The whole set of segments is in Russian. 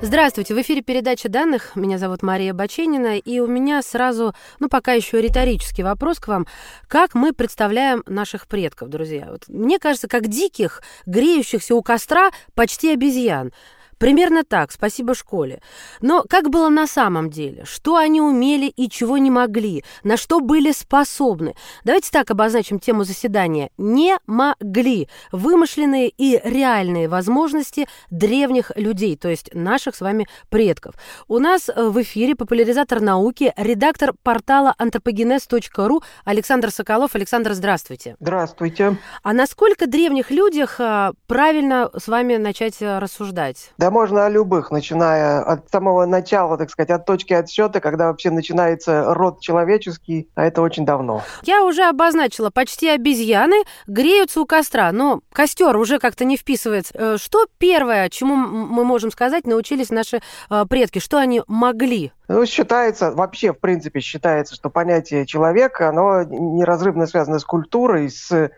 Здравствуйте, в эфире передача данных. Меня зовут Мария Баченина, и у меня сразу, ну пока еще риторический вопрос к вам. Как мы представляем наших предков, друзья? Вот, мне кажется, как диких, греющихся у костра почти обезьян. Примерно так, спасибо школе. Но как было на самом деле? Что они умели и чего не могли? На что были способны? Давайте так обозначим тему заседания. Не могли. Вымышленные и реальные возможности древних людей, то есть наших с вами предков. У нас э, в эфире популяризатор науки, редактор портала антропогенез.ру Александр Соколов. Александр, здравствуйте. Здравствуйте. А насколько древних людях э, правильно с вами начать э, рассуждать? Да можно о любых, начиная от самого начала, так сказать, от точки отсчета, когда вообще начинается род человеческий, а это очень давно. Я уже обозначила, почти обезьяны греются у костра, но костер уже как-то не вписывается. Э, Что первое, чему мы можем сказать, научились наши э, предки? Что они могли? Ну, считается, вообще, в принципе, считается, что понятие человека, оно неразрывно связано с культурой, с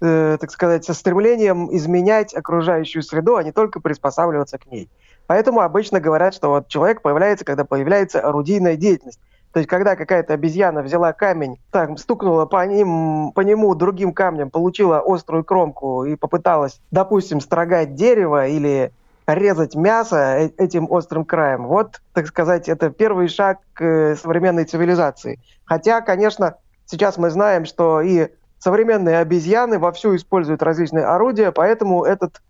э, так сказать, со стремлением изменять окружающую среду, а не только приспосабливаться к ней. Поэтому обычно говорят, что вот человек появляется, когда появляется орудийная деятельность. То есть, когда какая-то обезьяна взяла камень, так, стукнула по, ним, по нему другим камнем, получила острую кромку и попыталась, допустим, строгать дерево или резать мясо э- этим острым краем, вот, так сказать, это первый шаг к э, современной цивилизации. Хотя, конечно, сейчас мы знаем, что и современные обезьяны вовсю используют различные орудия, поэтому этот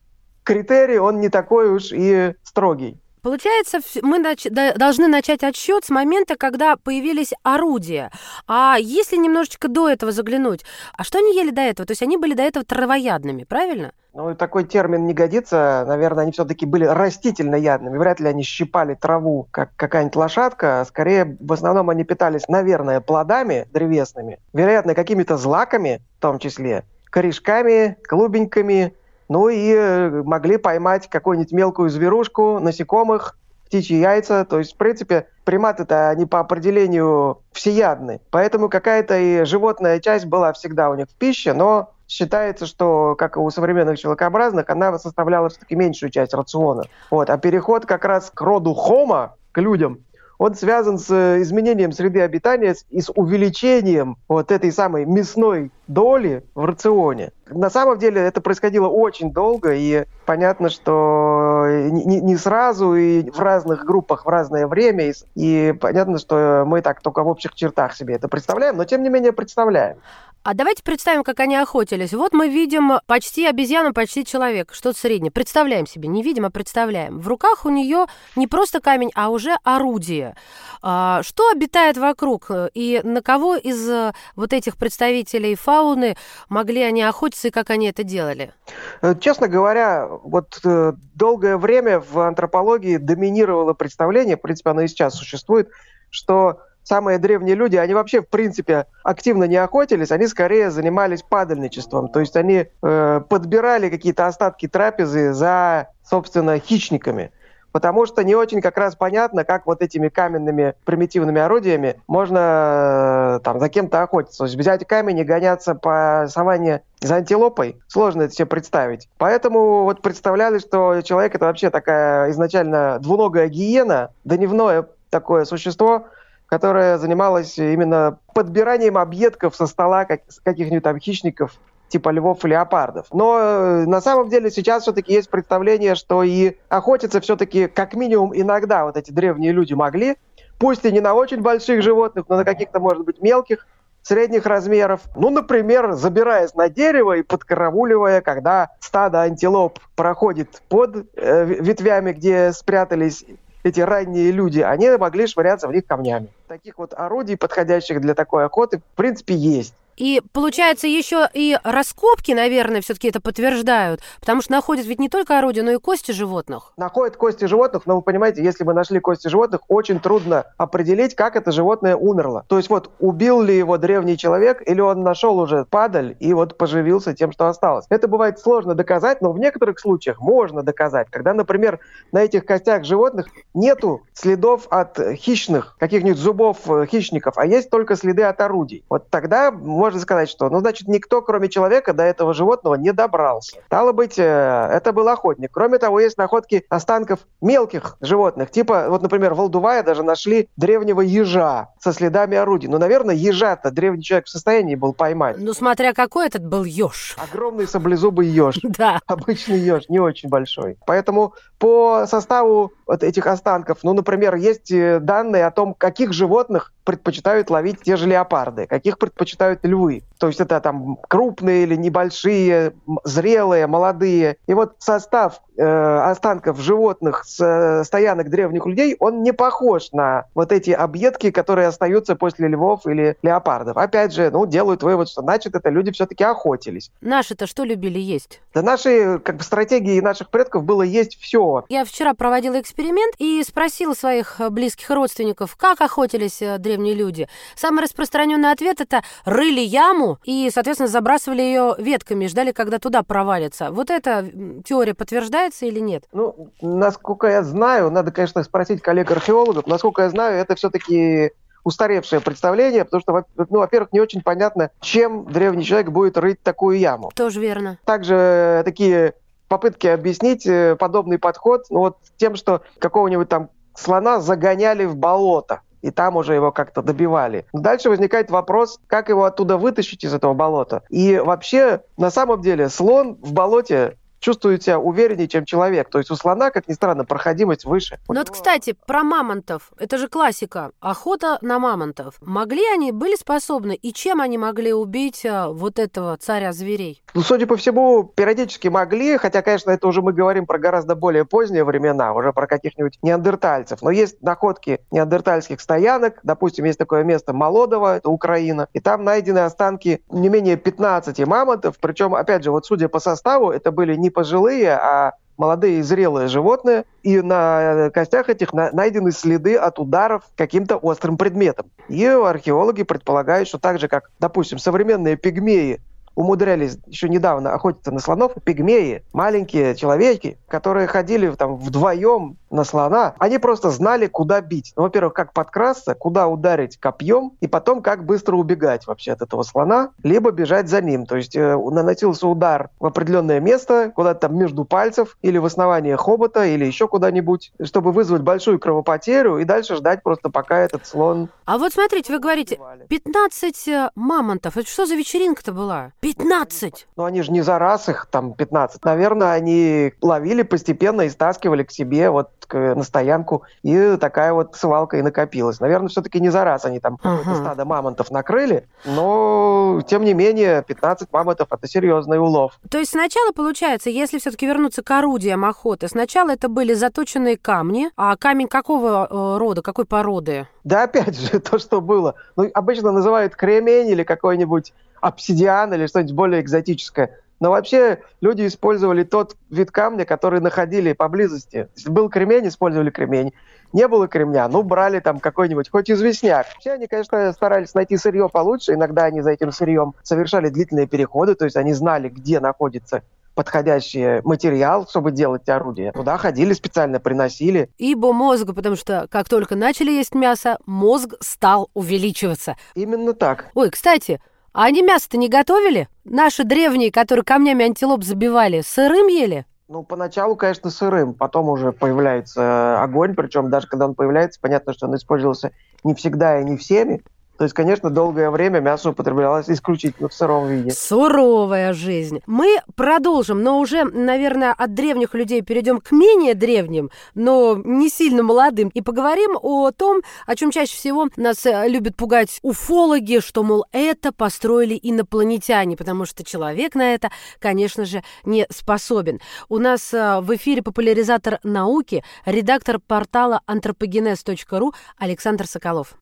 критерий, он не такой уж и строгий. Получается, мы нач- должны начать отсчет с момента, когда появились орудия. А если немножечко до этого заглянуть, а что они ели до этого? То есть они были до этого травоядными, правильно? Ну, такой термин не годится. Наверное, они все-таки были растительноядными. Вряд ли они щипали траву, как какая-нибудь лошадка. Скорее, в основном они питались, наверное, плодами древесными. Вероятно, какими-то злаками, в том числе, корешками, клубеньками. Ну и э, могли поймать какую-нибудь мелкую зверушку, насекомых, птичьи яйца. То есть, в принципе, приматы-то они по определению всеядны. Поэтому какая-то и животная часть была всегда у них в пище, но считается, что, как и у современных человекообразных, она составляла все-таки меньшую часть рациона. Вот. А переход как раз к роду хома, к людям, он связан с э, изменением среды обитания и с увеличением вот этой самой мясной доли в рационе. На самом деле это происходило очень долго, и понятно, что не, не- сразу, и в разных группах в разное время, и понятно, что мы так только в общих чертах себе это представляем, но тем не менее представляем. А давайте представим, как они охотились. Вот мы видим почти обезьяну, почти человек, что-то среднее. Представляем себе, не видим, а представляем. В руках у нее не просто камень, а уже орудие. А, что обитает вокруг? И на кого из э, вот этих представителей фауны могли они охотиться и как они это делали? Э, Честно говоря, вот э, долгое время в антропологии доминировало представление, в принципе, оно и сейчас существует, что самые древние люди, они вообще, в принципе, активно не охотились, они скорее занимались падальничеством. То есть они э, подбирали какие-то остатки трапезы за, собственно, хищниками. Потому что не очень как раз понятно, как вот этими каменными примитивными орудиями можно э, там за кем-то охотиться. То есть взять камень и гоняться по саванне за антилопой, сложно это себе представить. Поэтому вот представляли, что человек это вообще такая изначально двуногая гиена, дневное такое существо, которое занималось именно подбиранием объедков со стола как, каких-нибудь там хищников, типа львов и леопардов. Но э, на самом деле сейчас все-таки есть представление, что и охотиться все-таки как минимум иногда вот эти древние люди могли, пусть и не на очень больших животных, но на каких-то, может быть, мелких, средних размеров. Ну, например, забираясь на дерево и подкарауливая, когда стадо антилоп проходит под э, ветвями, где спрятались эти ранние люди, они могли швыряться в них камнями. Таких вот орудий, подходящих для такой охоты, в принципе, есть. И получается еще и раскопки, наверное, все-таки это подтверждают, потому что находят ведь не только орудия, но и кости животных. Находят кости животных, но вы понимаете, если мы нашли кости животных, очень трудно определить, как это животное умерло. То есть вот убил ли его древний человек, или он нашел уже падаль и вот поживился тем, что осталось. Это бывает сложно доказать, но в некоторых случаях можно доказать. Когда, например, на этих костях животных нету следов от хищных, каких-нибудь зубов э, хищников, а есть только следы от орудий. Вот тогда можно сказать, что, ну, значит, никто, кроме человека, до этого животного не добрался. Стало быть, э, это был охотник. Кроме того, есть находки останков мелких животных, типа, вот, например, в Алдувае даже нашли древнего ежа со следами орудий. Ну, наверное, ежа-то древний человек в состоянии был поймать. Ну, смотря какой этот был еж. Огромный саблезубый еж. Да. Обычный еж, не очень большой. Поэтому по составу вот этих останков, ну, например, есть э, данные о том, каких животных предпочитают ловить те же леопарды, каких предпочитают львы. То есть это там крупные или небольшие, зрелые, молодые. И вот состав э, останков животных с э, стоянок древних людей, он не похож на вот эти объедки, которые остаются после львов или леопардов. Опять же, ну, делают вывод, что значит это люди все-таки охотились. Наши-то что любили есть? Да наши как бы стратегии наших предков было есть все. Я вчера проводила эксперимент и спросила своих э, близких родственников, как охотились э, древние люди. Самый распространенный ответ это рыли яму и, соответственно, забрасывали ее ветками, ждали, когда туда провалится. Вот эта теория подтверждается или нет? Ну, насколько я знаю, надо, конечно, спросить коллег-археологов, насколько я знаю, это все-таки устаревшее представление, потому что, ну, во-первых, не очень понятно, чем древний человек будет рыть такую яму. Тоже верно. Также такие попытки объяснить э, подобный подход ну, вот тем, что какого-нибудь там слона загоняли в болото и там уже его как-то добивали. Дальше возникает вопрос, как его оттуда вытащить из этого болота. И вообще, на самом деле, слон в болоте чувствует себя увереннее, чем человек. То есть у слона, как ни странно, проходимость выше. Ну вот, кстати, про мамонтов. Это же классика. Охота на мамонтов. Могли они, были способны? И чем они могли убить а, вот этого царя зверей? Ну, судя по всему, периодически могли, хотя, конечно, это уже мы говорим про гораздо более поздние времена, уже про каких-нибудь неандертальцев. Но есть находки неандертальских стоянок. Допустим, есть такое место Молодово, это Украина. И там найдены останки не менее 15 мамонтов. Причем, опять же, вот судя по составу, это были не пожилые, а молодые и зрелые животные, и на костях этих найдены следы от ударов каким-то острым предметом. И археологи предполагают, что так же, как, допустим, современные пигмеи умудрялись еще недавно охотиться на слонов, пигмеи, маленькие человеки, которые ходили там вдвоем на слона, они просто знали, куда бить. Ну, во-первых, как подкрасться, куда ударить копьем, и потом, как быстро убегать вообще от этого слона, либо бежать за ним. То есть э, наносился удар в определенное место, куда-то там между пальцев, или в основание хобота, или еще куда-нибудь, чтобы вызвать большую кровопотерю, и дальше ждать просто, пока этот слон... А вот смотрите, вы говорите, 15 э, мамонтов. Это что за вечеринка-то была? 15! Ну, они же не за раз их там 15. Наверное, они ловили постепенно и стаскивали к себе вот на стоянку, и такая вот свалка и накопилась. Наверное, все-таки не за раз они там uh-huh. стадо мамонтов накрыли, но, тем не менее, 15 мамонтов – это серьезный улов. То есть сначала, получается, если все-таки вернуться к орудиям охоты, сначала это были заточенные камни, а камень какого э, рода, какой породы? Да, опять же, то, что было. Ну, обычно называют кремень или какой-нибудь обсидиан или что-нибудь более экзотическое. Но вообще люди использовали тот вид камня, который находили поблизости. Если был кремень, использовали кремень. Не было кремня, ну, брали там какой-нибудь, хоть известняк. Вообще они, конечно, старались найти сырье получше. Иногда они за этим сырьем совершали длительные переходы, то есть они знали, где находится подходящий материал, чтобы делать орудие. Туда ходили специально, приносили. Ибо мозгу, потому что как только начали есть мясо, мозг стал увеличиваться. Именно так. Ой, кстати, а они мясо-то не готовили? Наши древние, которые камнями антилоп забивали, сырым ели? Ну, поначалу, конечно, сырым, потом уже появляется огонь, причем даже когда он появляется, понятно, что он использовался не всегда и не всеми, то есть, конечно, долгое время мясо употреблялось исключительно в сыром виде. Суровая жизнь. Мы продолжим, но уже, наверное, от древних людей перейдем к менее древним, но не сильно молодым, и поговорим о том, о чем чаще всего нас э, любят пугать уфологи, что, мол, это построили инопланетяне, потому что человек на это, конечно же, не способен. У нас э, в эфире популяризатор науки, редактор портала anthropogenes.ru Александр Соколов.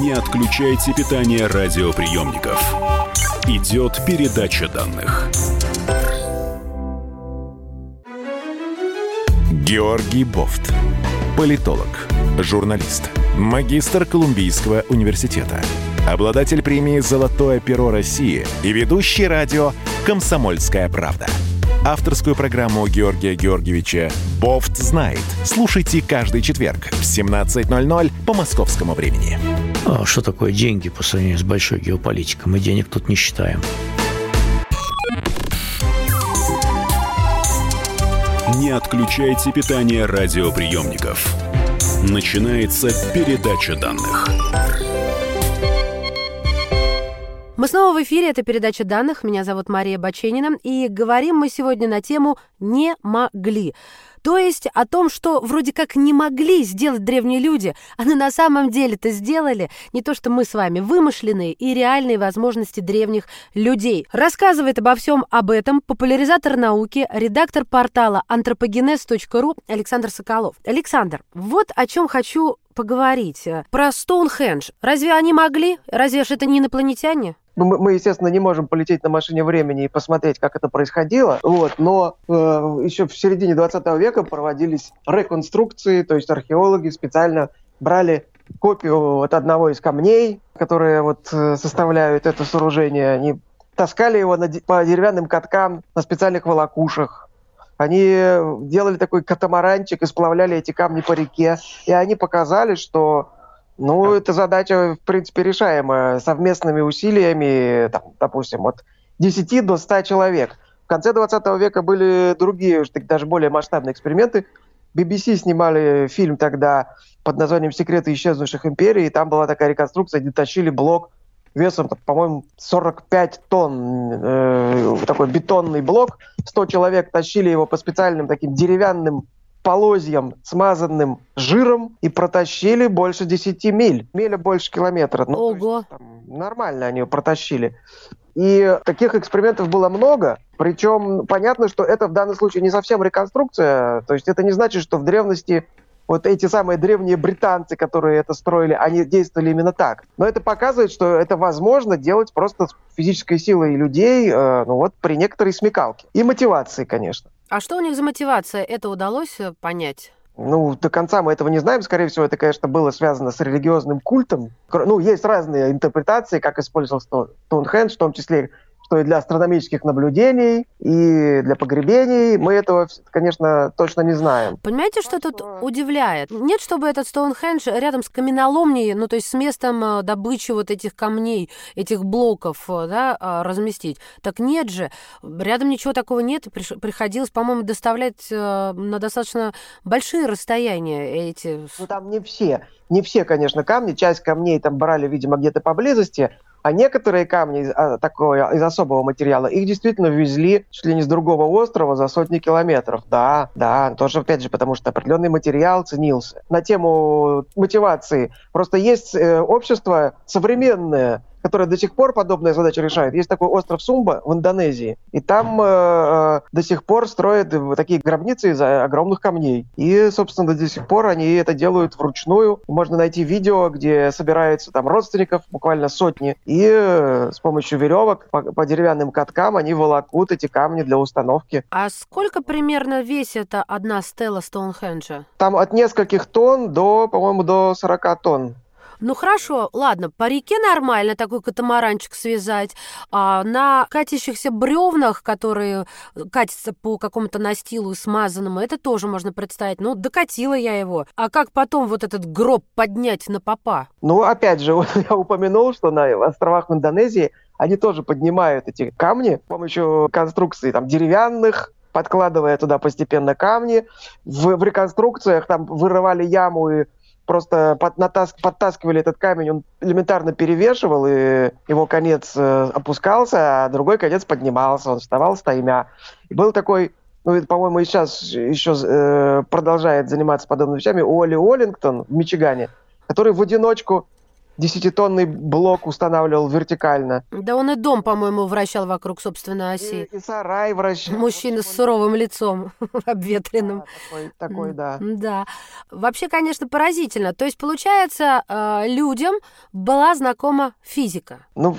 Не отключайте питание радиоприемников. Идет передача данных. Георгий Бофт. Политолог, журналист, магистр Колумбийского университета, обладатель премии «Золотое перо России» и ведущий радио «Комсомольская правда». Авторскую программу Георгия Георгиевича «Бофт знает». Слушайте каждый четверг в 17.00 по московскому времени. А что такое деньги по сравнению с большой геополитикой? Мы денег тут не считаем. Не отключайте питание радиоприемников. Начинается передача данных. Мы снова в эфире, это передача данных. Меня зовут Мария Баченина. И говорим мы сегодня на тему «не могли». То есть о том, что вроде как не могли сделать древние люди, а на самом деле это сделали не то, что мы с вами, вымышленные и реальные возможности древних людей. Рассказывает обо всем об этом популяризатор науки, редактор портала anthropogenes.ru Александр Соколов. Александр, вот о чем хочу поговорить. Про Стоунхендж. Разве они могли? Разве же это не инопланетяне? Ну, мы, естественно, не можем полететь на машине времени и посмотреть, как это происходило. Вот, но э, еще в середине 20 века проводились реконструкции, то есть археологи специально брали копию вот одного из камней, которые вот э, составляют это сооружение. Они таскали его на, по деревянным каткам на специальных волокушах. Они делали такой катамаранчик и сплавляли эти камни по реке. И они показали, что ну, эта задача, в принципе, решаемая совместными усилиями, там, допустим, от 10 до 100 человек. В конце 20 века были другие, даже более масштабные эксперименты. BBC снимали фильм тогда под названием «Секреты исчезнувших империй», и там была такая реконструкция, где тащили блок весом, по-моему, 45 тонн, э, такой бетонный блок. 100 человек тащили его по специальным таким деревянным полозьям, смазанным жиром, и протащили больше 10 миль. Миля больше километра. Ну, Ого! Есть, там, нормально они протащили. И таких экспериментов было много. Причем понятно, что это в данном случае не совсем реконструкция. То есть это не значит, что в древности вот эти самые древние британцы, которые это строили, они действовали именно так. Но это показывает, что это возможно делать просто с физической силой людей, э, ну вот при некоторой смекалке. И мотивации, конечно. А что у них за мотивация? Это удалось э, понять? Ну, до конца мы этого не знаем. Скорее всего, это, конечно, было связано с религиозным культом. Ну, есть разные интерпретации, как использовал Стоунхендж, в том числе что и для астрономических наблюдений, и для погребений. Мы этого, конечно, точно не знаем. Понимаете, что тут удивляет? Нет, чтобы этот Стоунхендж рядом с каменоломней, ну, то есть с местом э, добычи вот этих камней, этих блоков, э, да, а, разместить. Так нет же. Рядом ничего такого нет. Приходилось, по-моему, доставлять э, на достаточно большие расстояния эти... Ну, там не все. Не все, конечно, камни. Часть камней там брали, видимо, где-то поблизости, а некоторые камни а, такое, из особого материала, их действительно везли чуть ли не с другого острова за сотни километров. Да, да, тоже, опять же, потому что определенный материал ценился. На тему мотивации. Просто есть э, общество современное, которая до сих пор подобные задачи решает. Есть такой остров Сумба в Индонезии, и там э, э до сих пор строят такие гробницы из огромных камней. И, собственно, до сих пор они это делают вручную. Можно найти видео, где собираются там родственников, буквально сотни, и э, с помощью веревок по, по деревянным каткам они волокут эти камни для установки. А сколько примерно весит одна стела Стоунхенджа? Там от нескольких тонн до, по-моему, до 40 тонн. Ну хорошо, ладно, по реке нормально такой катамаранчик связать, а на катящихся бревнах, которые катятся по какому-то настилу смазанному, это тоже можно представить. Ну, докатила я его. А как потом вот этот гроб поднять на попа? Ну, опять же, я упомянул, что на островах Индонезии они тоже поднимают эти камни с помощью конструкций там деревянных, подкладывая туда постепенно камни. В, в реконструкциях там вырывали яму и просто под, натас, подтаскивали этот камень, он элементарно перевешивал, и его конец э, опускался, а другой конец поднимался, он вставал стаймя. И был такой, ну, по-моему, и сейчас еще э, продолжает заниматься подобными вещами, Уолли Уоллингтон в Мичигане, который в одиночку десятитонный блок устанавливал вертикально. Да он и дом, по-моему, вращал вокруг собственной оси. И, и сарай вращал. Мужчина с суровым лицом, обветренным. Такой, такой, да. Да. Вообще, конечно, поразительно. То есть, получается, э, людям была знакома физика. Ну,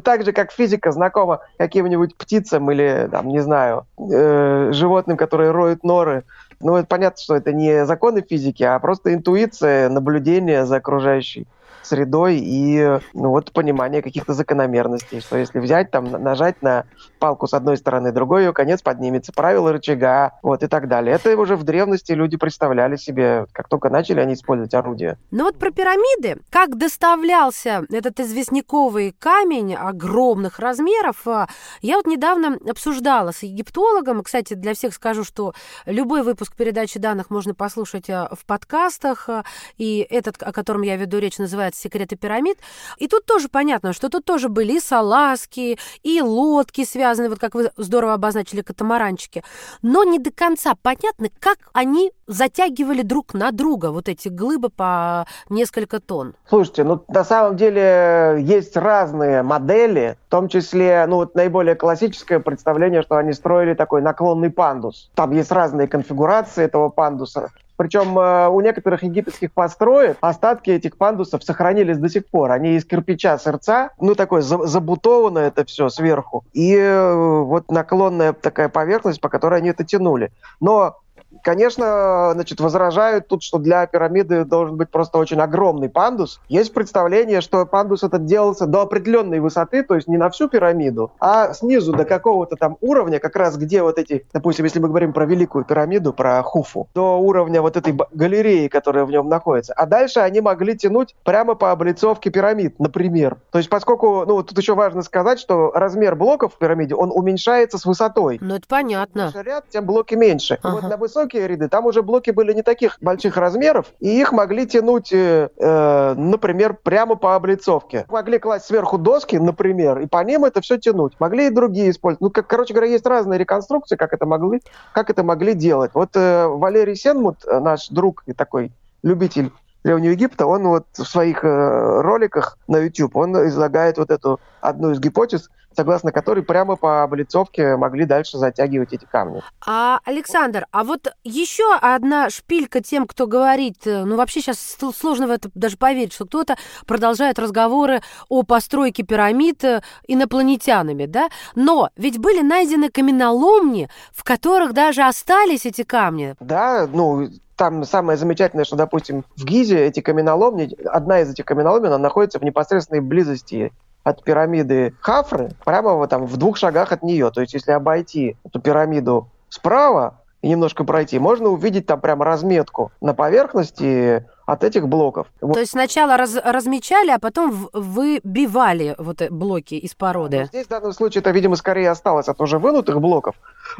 так же, как физика знакома каким-нибудь птицам или, там, не знаю, э, животным, которые роют норы. Ну, это понятно, что это не законы физики, а просто интуиция, наблюдение за окружающей средой и ну, вот понимание каких-то закономерностей, что если взять там, нажать на палку с одной стороны, другой ее конец поднимется, правила рычага, вот и так далее. Это уже в древности люди представляли себе, как только начали они использовать орудия. Ну вот про пирамиды, как доставлялся этот известняковый камень огромных размеров, а, я вот недавно обсуждала с египтологом, кстати, для всех скажу, что любой выпуск передачи данных можно послушать а, в подкастах, а, и этот, о котором я веду речь, называется «Секреты пирамид», и тут тоже понятно, что тут тоже были и салазки, и лодки, связаны, вот как вы здорово обозначили, катамаранчики. Но не до конца понятно, как они затягивали друг на друга вот эти глыбы по несколько тонн. Слушайте, ну на самом деле есть разные модели, в том числе, ну вот наиболее классическое представление, что они строили такой наклонный пандус. Там есть разные конфигурации этого пандуса. Причем э, у некоторых египетских построек остатки этих пандусов сохранились до сих пор. Они из кирпича сердца, ну такое забутовано это все сверху. И э, вот наклонная такая поверхность, по которой они это тянули. Но Конечно, значит, возражают тут, что для пирамиды должен быть просто очень огромный пандус. Есть представление, что пандус этот делался до определенной высоты, то есть не на всю пирамиду, а снизу до какого-то там уровня, как раз где вот эти, допустим, если мы говорим про Великую пирамиду, про Хуфу, до уровня вот этой галереи, которая в нем находится. А дальше они могли тянуть прямо по облицовке пирамид, например. То есть поскольку, ну вот тут еще важно сказать, что размер блоков в пирамиде, он уменьшается с высотой. Ну это понятно. Чем ряд, тем блоки меньше. Ага. Вот на высокий высокие ряды, там уже блоки были не таких больших размеров, и их могли тянуть, э, э, например, прямо по облицовке. Могли класть сверху доски, например, и по ним это все тянуть. Могли и другие использовать. Ну, как, короче говоря, есть разные реконструкции, как это могли, как это могли делать. Вот э, Валерий Сенмут, э, наш друг и такой любитель Древнего Египта, он вот в своих э, роликах на YouTube, он излагает вот эту одну из гипотез, согласно которой прямо по облицовке могли дальше затягивать эти камни. А, Александр, а вот еще одна шпилька тем, кто говорит, э, ну вообще сейчас сложно в это даже поверить, что кто-то продолжает разговоры о постройке пирамид э, инопланетянами, да? Но ведь были найдены каменоломни, в которых даже остались эти камни. Да, ну там самое замечательное, что, допустим, в Гизе эти каменоломни, одна из этих каменоломен, она находится в непосредственной близости от пирамиды Хафры, прямо вот там в двух шагах от нее. То есть, если обойти эту пирамиду справа и немножко пройти, можно увидеть там прямо разметку на поверхности от этих блоков. То есть сначала раз, размечали, а потом выбивали вот блоки из породы. Ну, здесь в данном случае это, видимо, скорее осталось от уже вынутых блоков.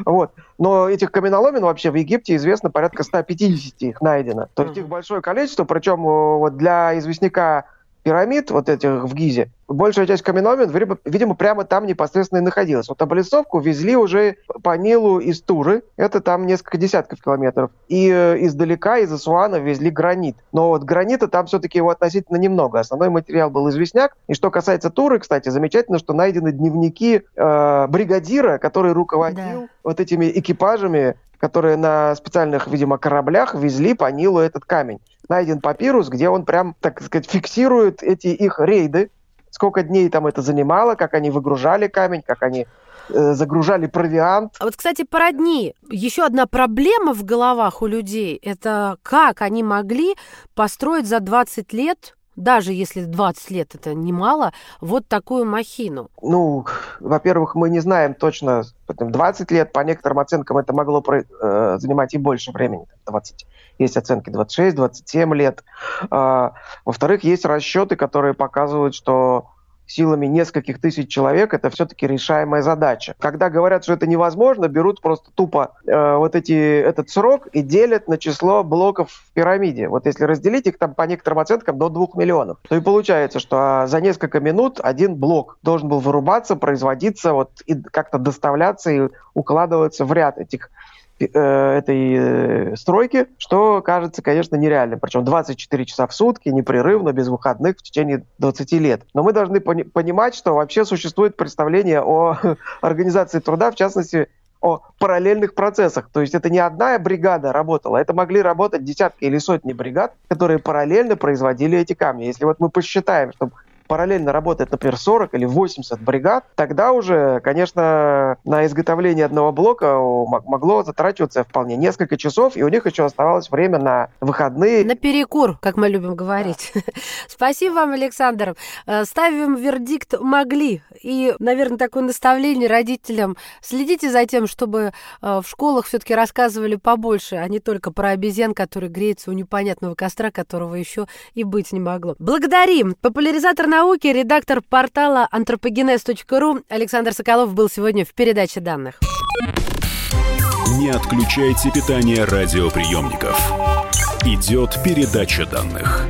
Вот. Но этих каменоломен вообще в Египте известно порядка 150 их найдено. То есть их большое количество, причем э, вот для известняка пирамид, вот этих в Гизе, большая часть каменоломен, видимо, прямо там непосредственно и находилась. Вот облицовку везли уже по Нилу из Туры, это там несколько десятков километров. И э, издалека, из Асуана везли гранит. Но вот гранита там все-таки его относительно немного. Основной материал был известняк. И что касается Туры, кстати, замечательно, что найдены дневники э, бригадира, который руководил да. вот этими экипажами которые на специальных, видимо, кораблях везли по Нилу этот камень. Найден папирус, где он прям, так сказать, фиксирует эти их рейды, сколько дней там это занимало, как они выгружали камень, как они э, загружали провиант. А вот, кстати, про дни. Еще одна проблема в головах у людей – это как они могли построить за 20 лет даже если 20 лет это немало, вот такую махину? Ну, во-первых, мы не знаем точно, 20 лет, по некоторым оценкам, это могло э, занимать и больше времени, 20. Есть оценки 26-27 лет. А, во-вторых, есть расчеты, которые показывают, что силами нескольких тысяч человек, это все-таки решаемая задача. Когда говорят, что это невозможно, берут просто тупо э, вот эти, этот срок и делят на число блоков в пирамиде. Вот если разделить их там по некоторым оценкам до 2 миллионов, то и получается, что а, за несколько минут один блок должен был вырубаться, производиться, вот и как-то доставляться и укладываться в ряд этих этой стройки, что кажется, конечно, нереальным. Причем 24 часа в сутки, непрерывно, без выходных в течение 20 лет. Но мы должны понимать, что вообще существует представление о организации труда, в частности, о параллельных процессах. То есть это не одна бригада работала, это могли работать десятки или сотни бригад, которые параллельно производили эти камни. Если вот мы посчитаем, что параллельно работает, например, 40 или 80 бригад, тогда уже, конечно, на изготовление одного блока могло затрачиваться вполне несколько часов, и у них еще оставалось время на выходные. На перекур, как мы любим говорить. Спасибо вам, Александр. Э, ставим вердикт «могли». И, наверное, такое наставление родителям. Следите за тем, чтобы э, в школах все-таки рассказывали побольше, а не только про обезьян, который греется у непонятного костра, которого еще и быть не могло. Благодарим! Популяризатор науки, редактор портала anthropogenes.ru Александр Соколов был сегодня в передаче данных. Не отключайте питание радиоприемников. Идет передача данных.